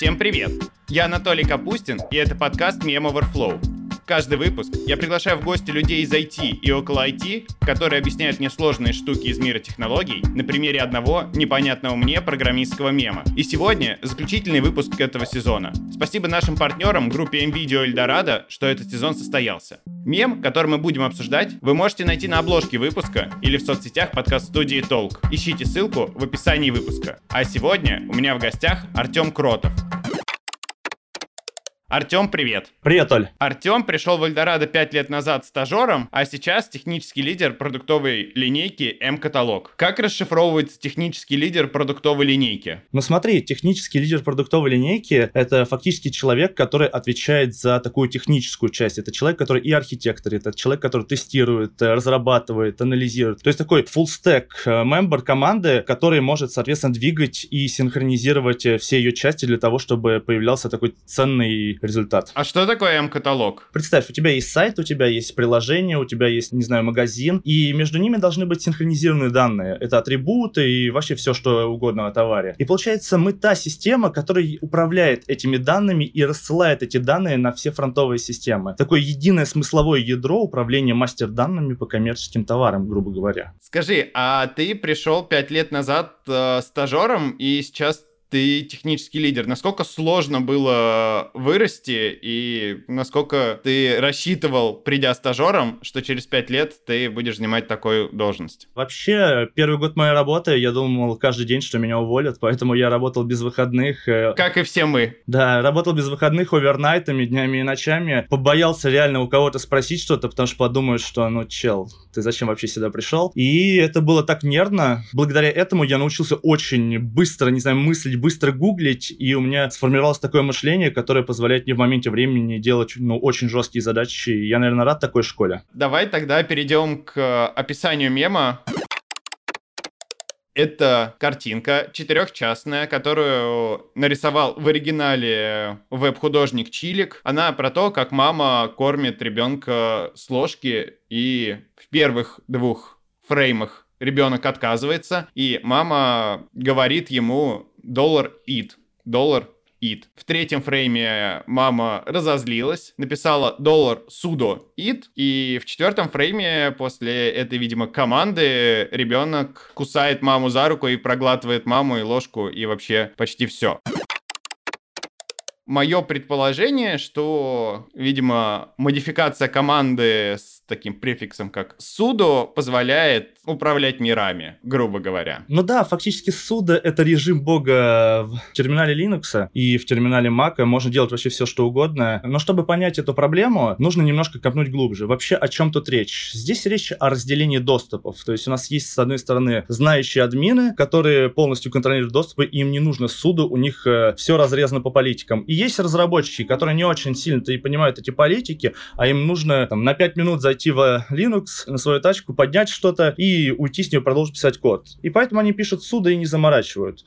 Всем привет! Я Анатолий Капустин, и это подкаст Meme Overflow. Каждый выпуск я приглашаю в гости людей из IT и около IT, которые объясняют мне сложные штуки из мира технологий на примере одного непонятного мне программистского мема. И сегодня заключительный выпуск этого сезона. Спасибо нашим партнерам, группе NVIDIA Eldorado, что этот сезон состоялся. Мем, который мы будем обсуждать, вы можете найти на обложке выпуска или в соцсетях подкаст-студии Толк. Ищите ссылку в описании выпуска. А сегодня у меня в гостях Артем Кротов. Артем, привет. Привет, Оль. Артем пришел в Эльдорадо 5 лет назад стажером, а сейчас технический лидер продуктовой линейки М-каталог. Как расшифровывается технический лидер продуктовой линейки? Ну смотри, технический лидер продуктовой линейки — это фактически человек, который отвечает за такую техническую часть. Это человек, который и архитектор, это человек, который тестирует, э, разрабатывает, анализирует. То есть такой full stack э, мембер команды, который может, соответственно, двигать и синхронизировать э, все ее части для того, чтобы появлялся такой ценный результат. А что такое М-каталог? Представь, у тебя есть сайт, у тебя есть приложение, у тебя есть, не знаю, магазин, и между ними должны быть синхронизированные данные. Это атрибуты и вообще все, что угодно о товаре. И получается, мы та система, которая управляет этими данными и рассылает эти данные на все фронтовые системы. Такое единое смысловое ядро управления мастер-данными по коммерческим товарам, грубо говоря. Скажи, а ты пришел пять лет назад э, стажером, и сейчас ты технический лидер. Насколько сложно было вырасти и насколько ты рассчитывал, придя стажером, что через пять лет ты будешь занимать такую должность? Вообще, первый год моей работы я думал каждый день, что меня уволят, поэтому я работал без выходных. Э, как и все мы. Да, работал без выходных овернайтами, днями и ночами. Побоялся реально у кого-то спросить что-то, потому что подумают, что, ну, чел, ты зачем вообще сюда пришел? И это было так нервно. Благодаря этому я научился очень быстро, не знаю, мыслить быстро гуглить, и у меня сформировалось такое мышление, которое позволяет мне в моменте времени делать ну, очень жесткие задачи. Я, наверное, рад такой школе. Давай тогда перейдем к описанию мема. Это картинка четырехчастная, которую нарисовал в оригинале веб-художник Чилик. Она про то, как мама кормит ребенка с ложки, и в первых двух фреймах ребенок отказывается, и мама говорит ему доллар eat, доллар eat. В третьем фрейме мама разозлилась, написала доллар судо eat, и в четвертом фрейме после этой, видимо, команды ребенок кусает маму за руку и проглатывает маму и ложку и вообще почти все мое предположение, что, видимо, модификация команды с таким префиксом, как sudo, позволяет управлять мирами, грубо говоря. Ну да, фактически sudo — это режим бога в терминале Linux и в терминале Mac. Можно делать вообще все, что угодно. Но чтобы понять эту проблему, нужно немножко копнуть глубже. Вообще, о чем тут речь? Здесь речь о разделении доступов. То есть у нас есть, с одной стороны, знающие админы, которые полностью контролируют доступы, им не нужно суду, у них э, все разрезано по политикам. И есть разработчики, которые не очень сильно-то и понимают эти политики, а им нужно там, на 5 минут зайти в Linux на свою тачку, поднять что-то и уйти с нее продолжить писать код. И поэтому они пишут суда и не заморачиваются.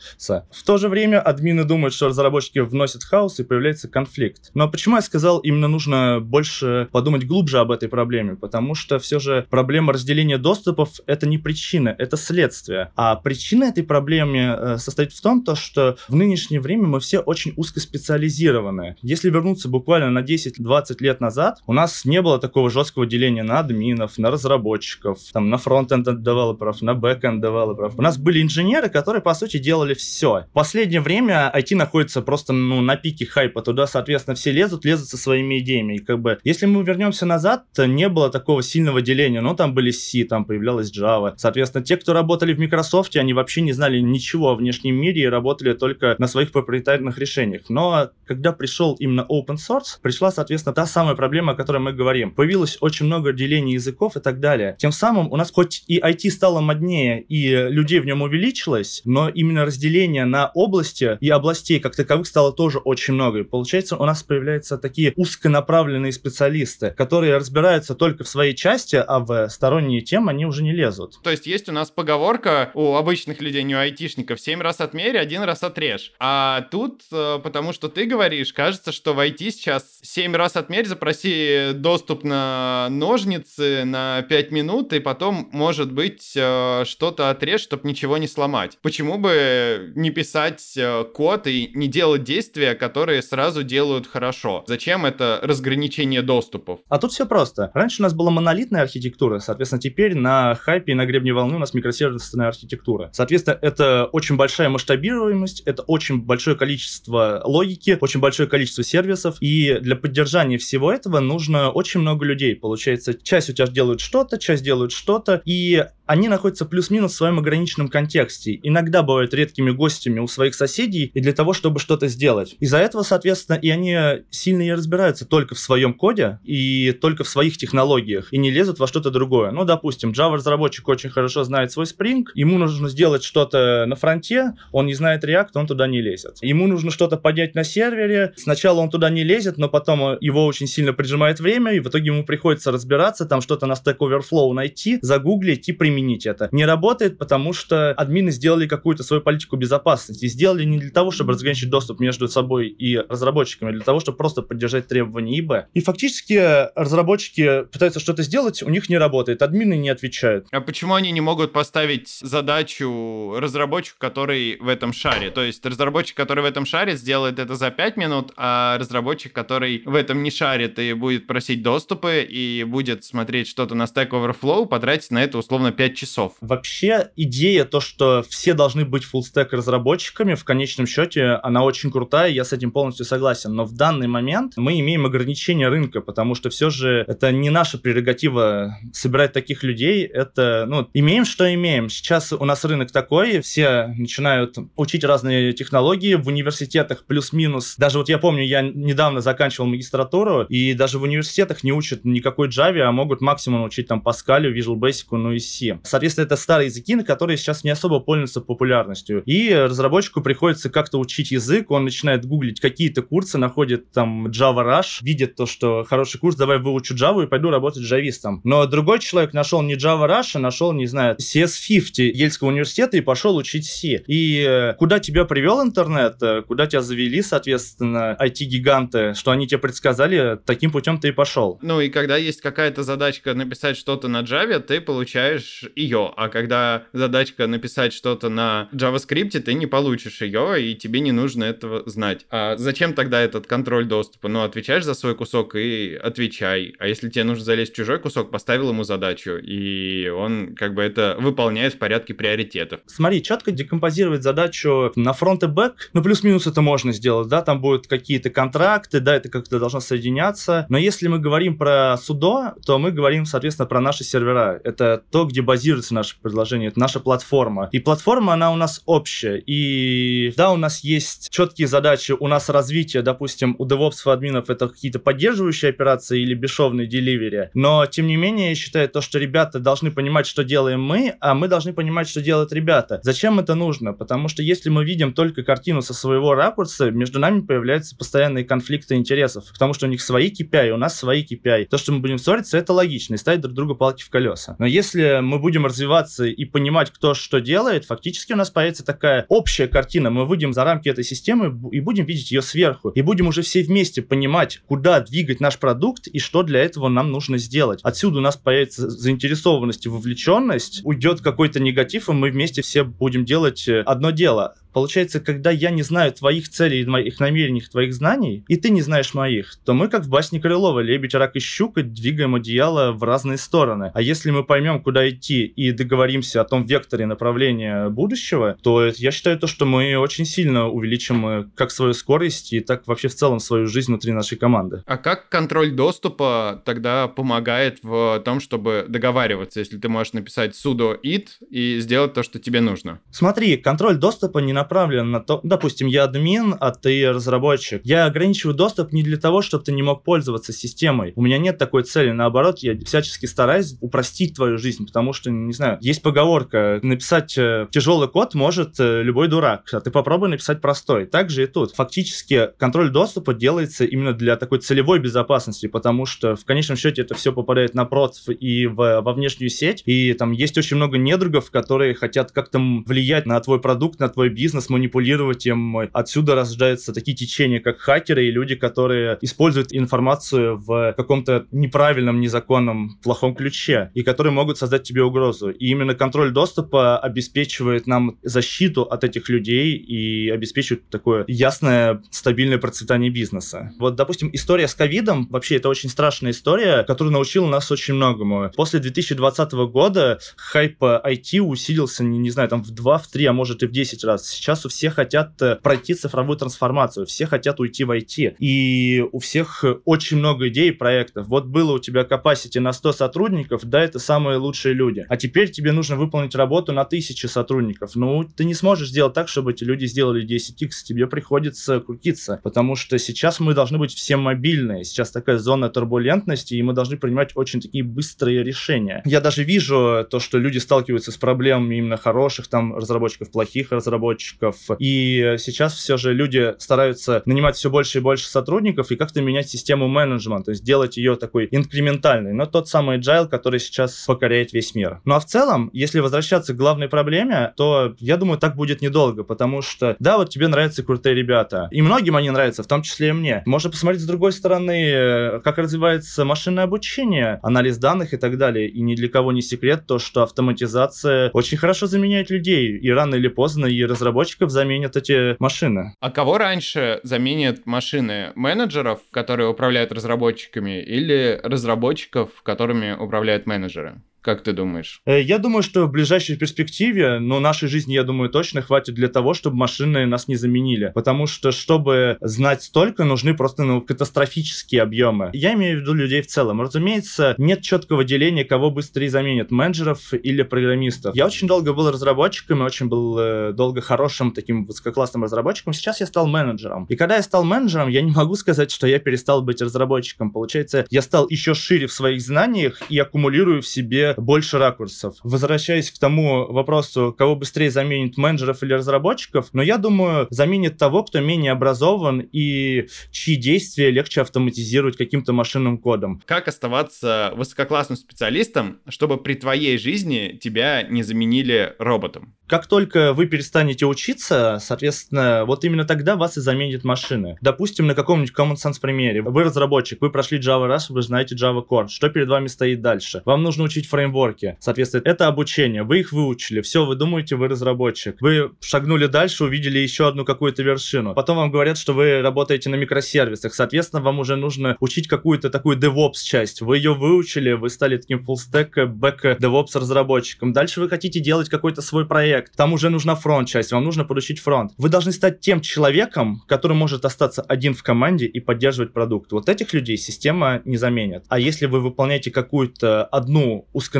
В то же время админы думают, что разработчики вносят хаос и появляется конфликт. Но почему я сказал, именно нужно больше подумать глубже об этой проблеме? Потому что все же проблема разделения доступов — это не причина, это следствие. А причина этой проблемы э, состоит в том, то, что в нынешнее время мы все очень узкоспециализированы. Если вернуться буквально на 10-20 лет назад, у нас не было такого жесткого деления на админов, на разработчиков, там, на frontend девелоперов, на backend девелоперов. У нас были инженеры, которые, по сути, делали все. В последнее время IT находится просто, ну, на пике хайпа. Туда, соответственно, все лезут, лезут со своими идеями. И как бы, если мы вернемся назад, не было такого сильного деления. Ну, там были C, там появлялась Java. Соответственно, те, кто работали в Microsoft, они вообще не знали ничего о внешнем мире и работали только на своих проприетарных решениях. Но когда пришел именно open source, пришла, соответственно, та самая проблема, о которой мы говорим. Появилось очень много делений языков и так далее. Тем самым у нас хоть и IT стало моднее и людей в нем увеличилось, но именно разделение на области и областей как таковых стало тоже очень много. И получается, у нас появляются такие узконаправленные специалисты, которые разбираются только в своей части, а в сторонние темы они уже не лезут. То есть есть у нас поговорка у обычных людей, не у айтишников, семь раз отмерь, один раз отрежь. А тут, э, потому что ты говоришь, кажется, что в IT сейчас семь раз отмерь, запроси доступ на ножницы на 5 минут, и потом, может быть, э, что-то отрежь, чтобы ничего не сломать. Почему бы не писать э, код и не делать действия, которые сразу делают хорошо? Зачем это разграничение доступов? А тут все просто. Раньше у нас была монолитная архитектура, соответственно, теперь на хайпе и на гребне волны у нас микросервисная архитектура. Соответственно, это очень большая масштабируемость, это очень большое количество логики, очень большое количество сервисов, и для поддержания всего этого нужно очень много людей. Получается, часть у тебя делают что-то, часть делают что-то, и они находятся плюс-минус в своем ограниченном контексте. Иногда бывают редкими гостями у своих соседей и для того, чтобы что-то сделать. Из-за этого, соответственно, и они сильно не разбираются только в своем коде и только в своих технологиях и не лезут во что-то другое. Ну, допустим, Java-разработчик очень хорошо знает свой Spring, ему нужно сделать что-то на фронте, он не знает React, он туда не лезет. Ему нужно что-то поднять на сервере, сначала он туда не лезет, но потом его очень сильно прижимает время, и в итоге ему приходится разбираться, там что-то на Stack Overflow найти, загуглить и применить это. Не работает, потому что админы сделали какую-то свою политику безопасности. Сделали не для того, чтобы разграничить доступ между собой и разработчиками, а для того, чтобы просто поддержать требования ИБ. И фактически разработчики пытаются что-то сделать, у них не работает, админы не отвечают. А почему они не могут поставить задачу разработчику, который в этом шаре? То есть разработчик, который в этом шаре, сделает это за 5 минут, а разработчик, который в этом не шарит и будет просить доступы и будет смотреть что-то на Stack Overflow, потратить на это условно 5 5 часов. Вообще идея то, что все должны быть фуллстек разработчиками, в конечном счете, она очень крутая, я с этим полностью согласен. Но в данный момент мы имеем ограничение рынка, потому что все же это не наша прерогатива собирать таких людей. Это, ну, имеем, что имеем. Сейчас у нас рынок такой, все начинают учить разные технологии в университетах плюс-минус. Даже вот я помню, я недавно заканчивал магистратуру, и даже в университетах не учат никакой Java, а могут максимум учить там Pascal, Visual Basic, ну и C. Соответственно, это старые языки, на которые сейчас не особо пользуются популярностью. И разработчику приходится как-то учить язык, он начинает гуглить какие-то курсы, находит там Java Rush, видит то, что хороший курс, давай выучу Java и пойду работать джавистом. Но другой человек нашел не Java Rush, а нашел, не знаю, CS50 Ельского университета и пошел учить C. И э, куда тебя привел интернет, э, куда тебя завели, соответственно, IT-гиганты, что они тебе предсказали, таким путем ты и пошел. Ну и когда есть какая-то задачка написать что-то на Java, ты получаешь ее, а когда задачка написать что-то на JavaScript, ты не получишь ее, и тебе не нужно этого знать. А зачем тогда этот контроль доступа? Ну, отвечаешь за свой кусок и отвечай. А если тебе нужно залезть в чужой кусок, поставил ему задачу, и он как бы это выполняет в порядке приоритетов. Смотри, четко декомпозировать задачу на фронт и бэк, ну, плюс-минус это можно сделать, да, там будут какие-то контракты, да, это как-то должно соединяться. Но если мы говорим про судо, то мы говорим, соответственно, про наши сервера. Это то, где базируется наше предложение, это наша платформа. И платформа, она у нас общая. И да, у нас есть четкие задачи, у нас развитие, допустим, у DevOps админов это какие-то поддерживающие операции или бесшовные деливери. Но, тем не менее, я считаю то, что ребята должны понимать, что делаем мы, а мы должны понимать, что делают ребята. Зачем это нужно? Потому что если мы видим только картину со своего ракурса, между нами появляются постоянные конфликты интересов, потому что у них свои KPI, у нас свои KPI. То, что мы будем ссориться, это логично, и ставить друг другу палки в колеса. Но если мы будем развиваться и понимать, кто что делает, фактически у нас появится такая общая картина. Мы выйдем за рамки этой системы и будем видеть ее сверху. И будем уже все вместе понимать, куда двигать наш продукт и что для этого нам нужно сделать. Отсюда у нас появится заинтересованность и вовлеченность, уйдет какой-то негатив, и мы вместе все будем делать э, одно дело. Получается, когда я не знаю твоих целей, моих намерений, твоих знаний, и ты не знаешь моих, то мы, как в басне Крылова, лебедь, рак и щука, двигаем одеяло в разные стороны. А если мы поймем, куда идти, и договоримся о том векторе направления будущего, то я считаю то, что мы очень сильно увеличим э, как свою скорость, и так вообще в целом свою жизнь внутри нашей команды. А как контроль доступа тогда помогает в том, чтобы договариваться, если ты можешь написать sudo it и сделать то, что тебе нужно? Смотри, контроль доступа не на направлен на то, допустим, я админ, а ты разработчик. Я ограничиваю доступ не для того, чтобы ты не мог пользоваться системой. У меня нет такой цели. Наоборот, я всячески стараюсь упростить твою жизнь, потому что, не знаю, есть поговорка, написать э, тяжелый код может э, любой дурак, а ты попробуй написать простой. Так же и тут. Фактически контроль доступа делается именно для такой целевой безопасности, потому что в конечном счете это все попадает на прод и в, во внешнюю сеть, и там есть очень много недругов, которые хотят как-то влиять на твой продукт, на твой бизнес, бизнес, манипулировать им. Отсюда рождаются такие течения, как хакеры и люди, которые используют информацию в каком-то неправильном, незаконном, плохом ключе, и которые могут создать тебе угрозу. И именно контроль доступа обеспечивает нам защиту от этих людей и обеспечивает такое ясное, стабильное процветание бизнеса. Вот, допустим, история с ковидом, вообще это очень страшная история, которая научила нас очень многому. После 2020 года хайп IT усилился, не, не знаю, там в 2, в 3, а может и в 10 раз. Сейчас у всех хотят э, пройти цифровую трансформацию, все хотят уйти в IT. И у всех очень много идей и проектов. Вот было у тебя capacity на 100 сотрудников, да, это самые лучшие люди. А теперь тебе нужно выполнить работу на 1000 сотрудников. Ну, ты не сможешь сделать так, чтобы эти люди сделали 10x, тебе приходится крутиться, потому что сейчас мы должны быть все мобильные. Сейчас такая зона турбулентности, и мы должны принимать очень такие быстрые решения. Я даже вижу то, что люди сталкиваются с проблемами именно хороших там разработчиков, плохих разработчиков. И сейчас все же люди стараются нанимать все больше и больше сотрудников и как-то менять систему менеджмента, то есть делать ее такой инкрементальной. Но тот самый agile, который сейчас покоряет весь мир. Ну а в целом, если возвращаться к главной проблеме, то я думаю, так будет недолго, потому что, да, вот тебе нравятся крутые ребята, и многим они нравятся, в том числе и мне. Можно посмотреть с другой стороны, как развивается машинное обучение, анализ данных и так далее. И ни для кого не секрет то, что автоматизация очень хорошо заменяет людей, и рано или поздно и разработчиков заменят эти машины. А кого раньше заменят машины? Менеджеров, которые управляют разработчиками, или разработчиков, которыми управляют менеджеры? Как ты думаешь? Э, я думаю, что в ближайшей перспективе, но нашей жизни, я думаю, точно хватит для того, чтобы машины нас не заменили. Потому что, чтобы знать столько, нужны просто ну, катастрофические объемы. Я имею в виду людей в целом. Разумеется, нет четкого деления, кого быстрее заменят, менеджеров или программистов. Я очень долго был разработчиком и очень был э, долго хорошим таким высококлассным разработчиком. Сейчас я стал менеджером. И когда я стал менеджером, я не могу сказать, что я перестал быть разработчиком. Получается, я стал еще шире в своих знаниях и аккумулирую в себе больше ракурсов. Возвращаясь к тому вопросу, кого быстрее заменит менеджеров или разработчиков, но я думаю, заменит того, кто менее образован и чьи действия легче автоматизировать каким-то машинным кодом. Как оставаться высококлассным специалистом, чтобы при твоей жизни тебя не заменили роботом? Как только вы перестанете учиться, соответственно, вот именно тогда вас и заменят машины. Допустим, на каком-нибудь common sense примере. Вы разработчик, вы прошли Java раз, вы знаете Java Core. Что перед вами стоит дальше? Вам нужно учить фреймворки. Соответственно, это обучение. Вы их выучили. Все, вы думаете, вы разработчик. Вы шагнули дальше, увидели еще одну какую-то вершину. Потом вам говорят, что вы работаете на микросервисах. Соответственно, вам уже нужно учить какую-то такую DevOps часть. Вы ее выучили, вы стали таким full stack, back DevOps разработчиком. Дальше вы хотите делать какой-то свой проект там уже нужна фронт-часть, вам нужно поручить фронт. Вы должны стать тем человеком, который может остаться один в команде и поддерживать продукт. Вот этих людей система не заменит. А если вы выполняете какую-то одну узконаправленную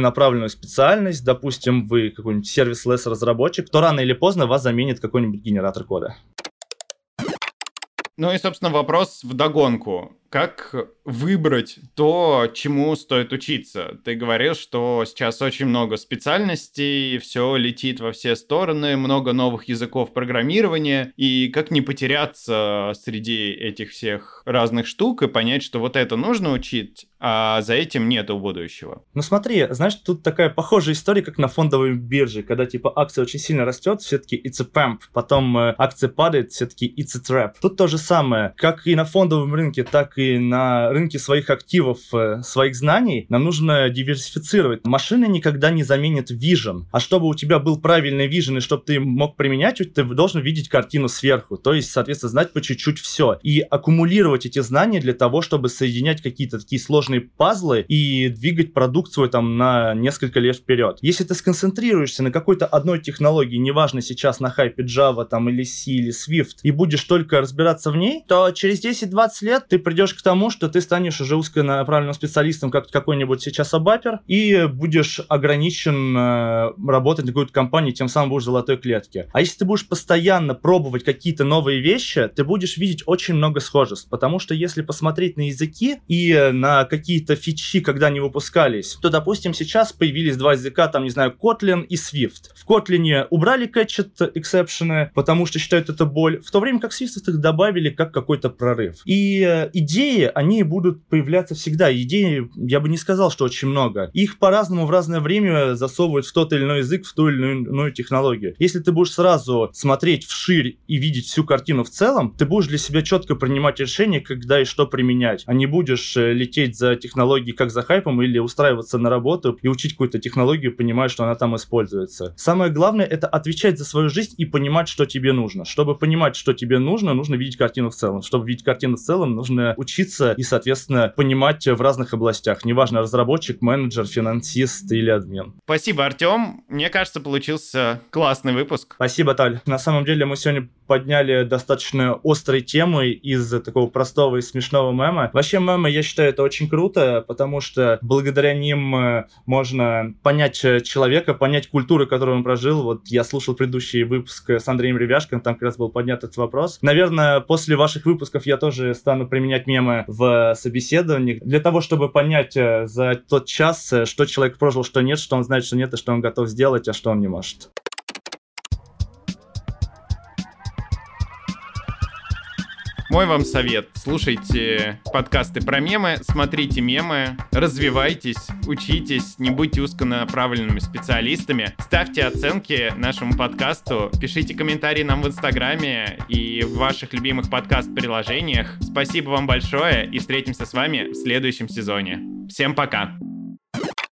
специальность, допустим, вы какой-нибудь сервис-лесс разработчик, то рано или поздно вас заменит какой-нибудь генератор кода. Ну и, собственно, вопрос в догонку как выбрать то, чему стоит учиться? Ты говорил, что сейчас очень много специальностей, все летит во все стороны, много новых языков программирования, и как не потеряться среди этих всех разных штук и понять, что вот это нужно учить, а за этим нету будущего. Ну смотри, знаешь, тут такая похожая история, как на фондовой бирже, когда типа акция очень сильно растет, все-таки it's a pump, потом э, акция падает, все-таки it's a trap. Тут то же самое, как и на фондовом рынке, так и и на рынке своих активов, э, своих знаний, нам нужно диверсифицировать. Машины никогда не заменят vision. А чтобы у тебя был правильный vision и чтобы ты мог применять, ты должен видеть картину сверху. То есть, соответственно, знать по чуть-чуть все. И аккумулировать эти знания для того, чтобы соединять какие-то такие сложные пазлы и двигать продукт свой там на несколько лет вперед. Если ты сконцентрируешься на какой-то одной технологии, неважно сейчас на хайпе Java там или C или Swift, и будешь только разбираться в ней, то через 10-20 лет ты придешь к тому, что ты станешь уже узконаправленным специалистом, как какой-нибудь сейчас Абапер, и будешь ограничен э, работать на какой-то компании, тем самым будешь в золотой клетке. А если ты будешь постоянно пробовать какие-то новые вещи, ты будешь видеть очень много схожеств, потому что если посмотреть на языки и на какие-то фичи, когда они выпускались, то, допустим, сейчас появились два языка, там, не знаю, Kotlin и Swift. В Kotlin убрали catchet эксепшены, потому что считают это боль, в то время как Swift их добавили как какой-то прорыв. И э, идея идеи, они будут появляться всегда. Идеи, я бы не сказал, что очень много. Их по-разному в разное время засовывают в тот или иной язык, в ту или иную технологию. Если ты будешь сразу смотреть вширь и видеть всю картину в целом, ты будешь для себя четко принимать решение, когда и что применять, а не будешь э, лететь за технологией как за хайпом или устраиваться на работу и учить какую-то технологию, понимая, что она там используется. Самое главное — это отвечать за свою жизнь и понимать, что тебе нужно. Чтобы понимать, что тебе нужно, нужно видеть картину в целом. Чтобы видеть картину в целом, нужно учиться и, соответственно, понимать в разных областях. Неважно, разработчик, менеджер, финансист или админ. Спасибо, Артем. Мне кажется, получился классный выпуск. Спасибо, Таль. На самом деле мы сегодня подняли достаточно острые темы из такого простого и смешного мема. Вообще мемы, я считаю, это очень круто, потому что благодаря ним э, можно понять э, человека, понять культуру, которую он прожил. Вот я слушал предыдущий выпуск с Андреем Ревяшкин, там как раз был поднят этот вопрос. Наверное, после ваших выпусков я тоже стану применять мемы в собеседованиях для того, чтобы понять э, за тот час, что человек прожил, что нет, что он знает, что нет, и что он готов сделать, а что он не может. Мой вам совет. Слушайте подкасты про мемы, смотрите мемы, развивайтесь, учитесь, не будьте узконаправленными специалистами, ставьте оценки нашему подкасту, пишите комментарии нам в Инстаграме и в ваших любимых подкаст-приложениях. Спасибо вам большое и встретимся с вами в следующем сезоне. Всем пока!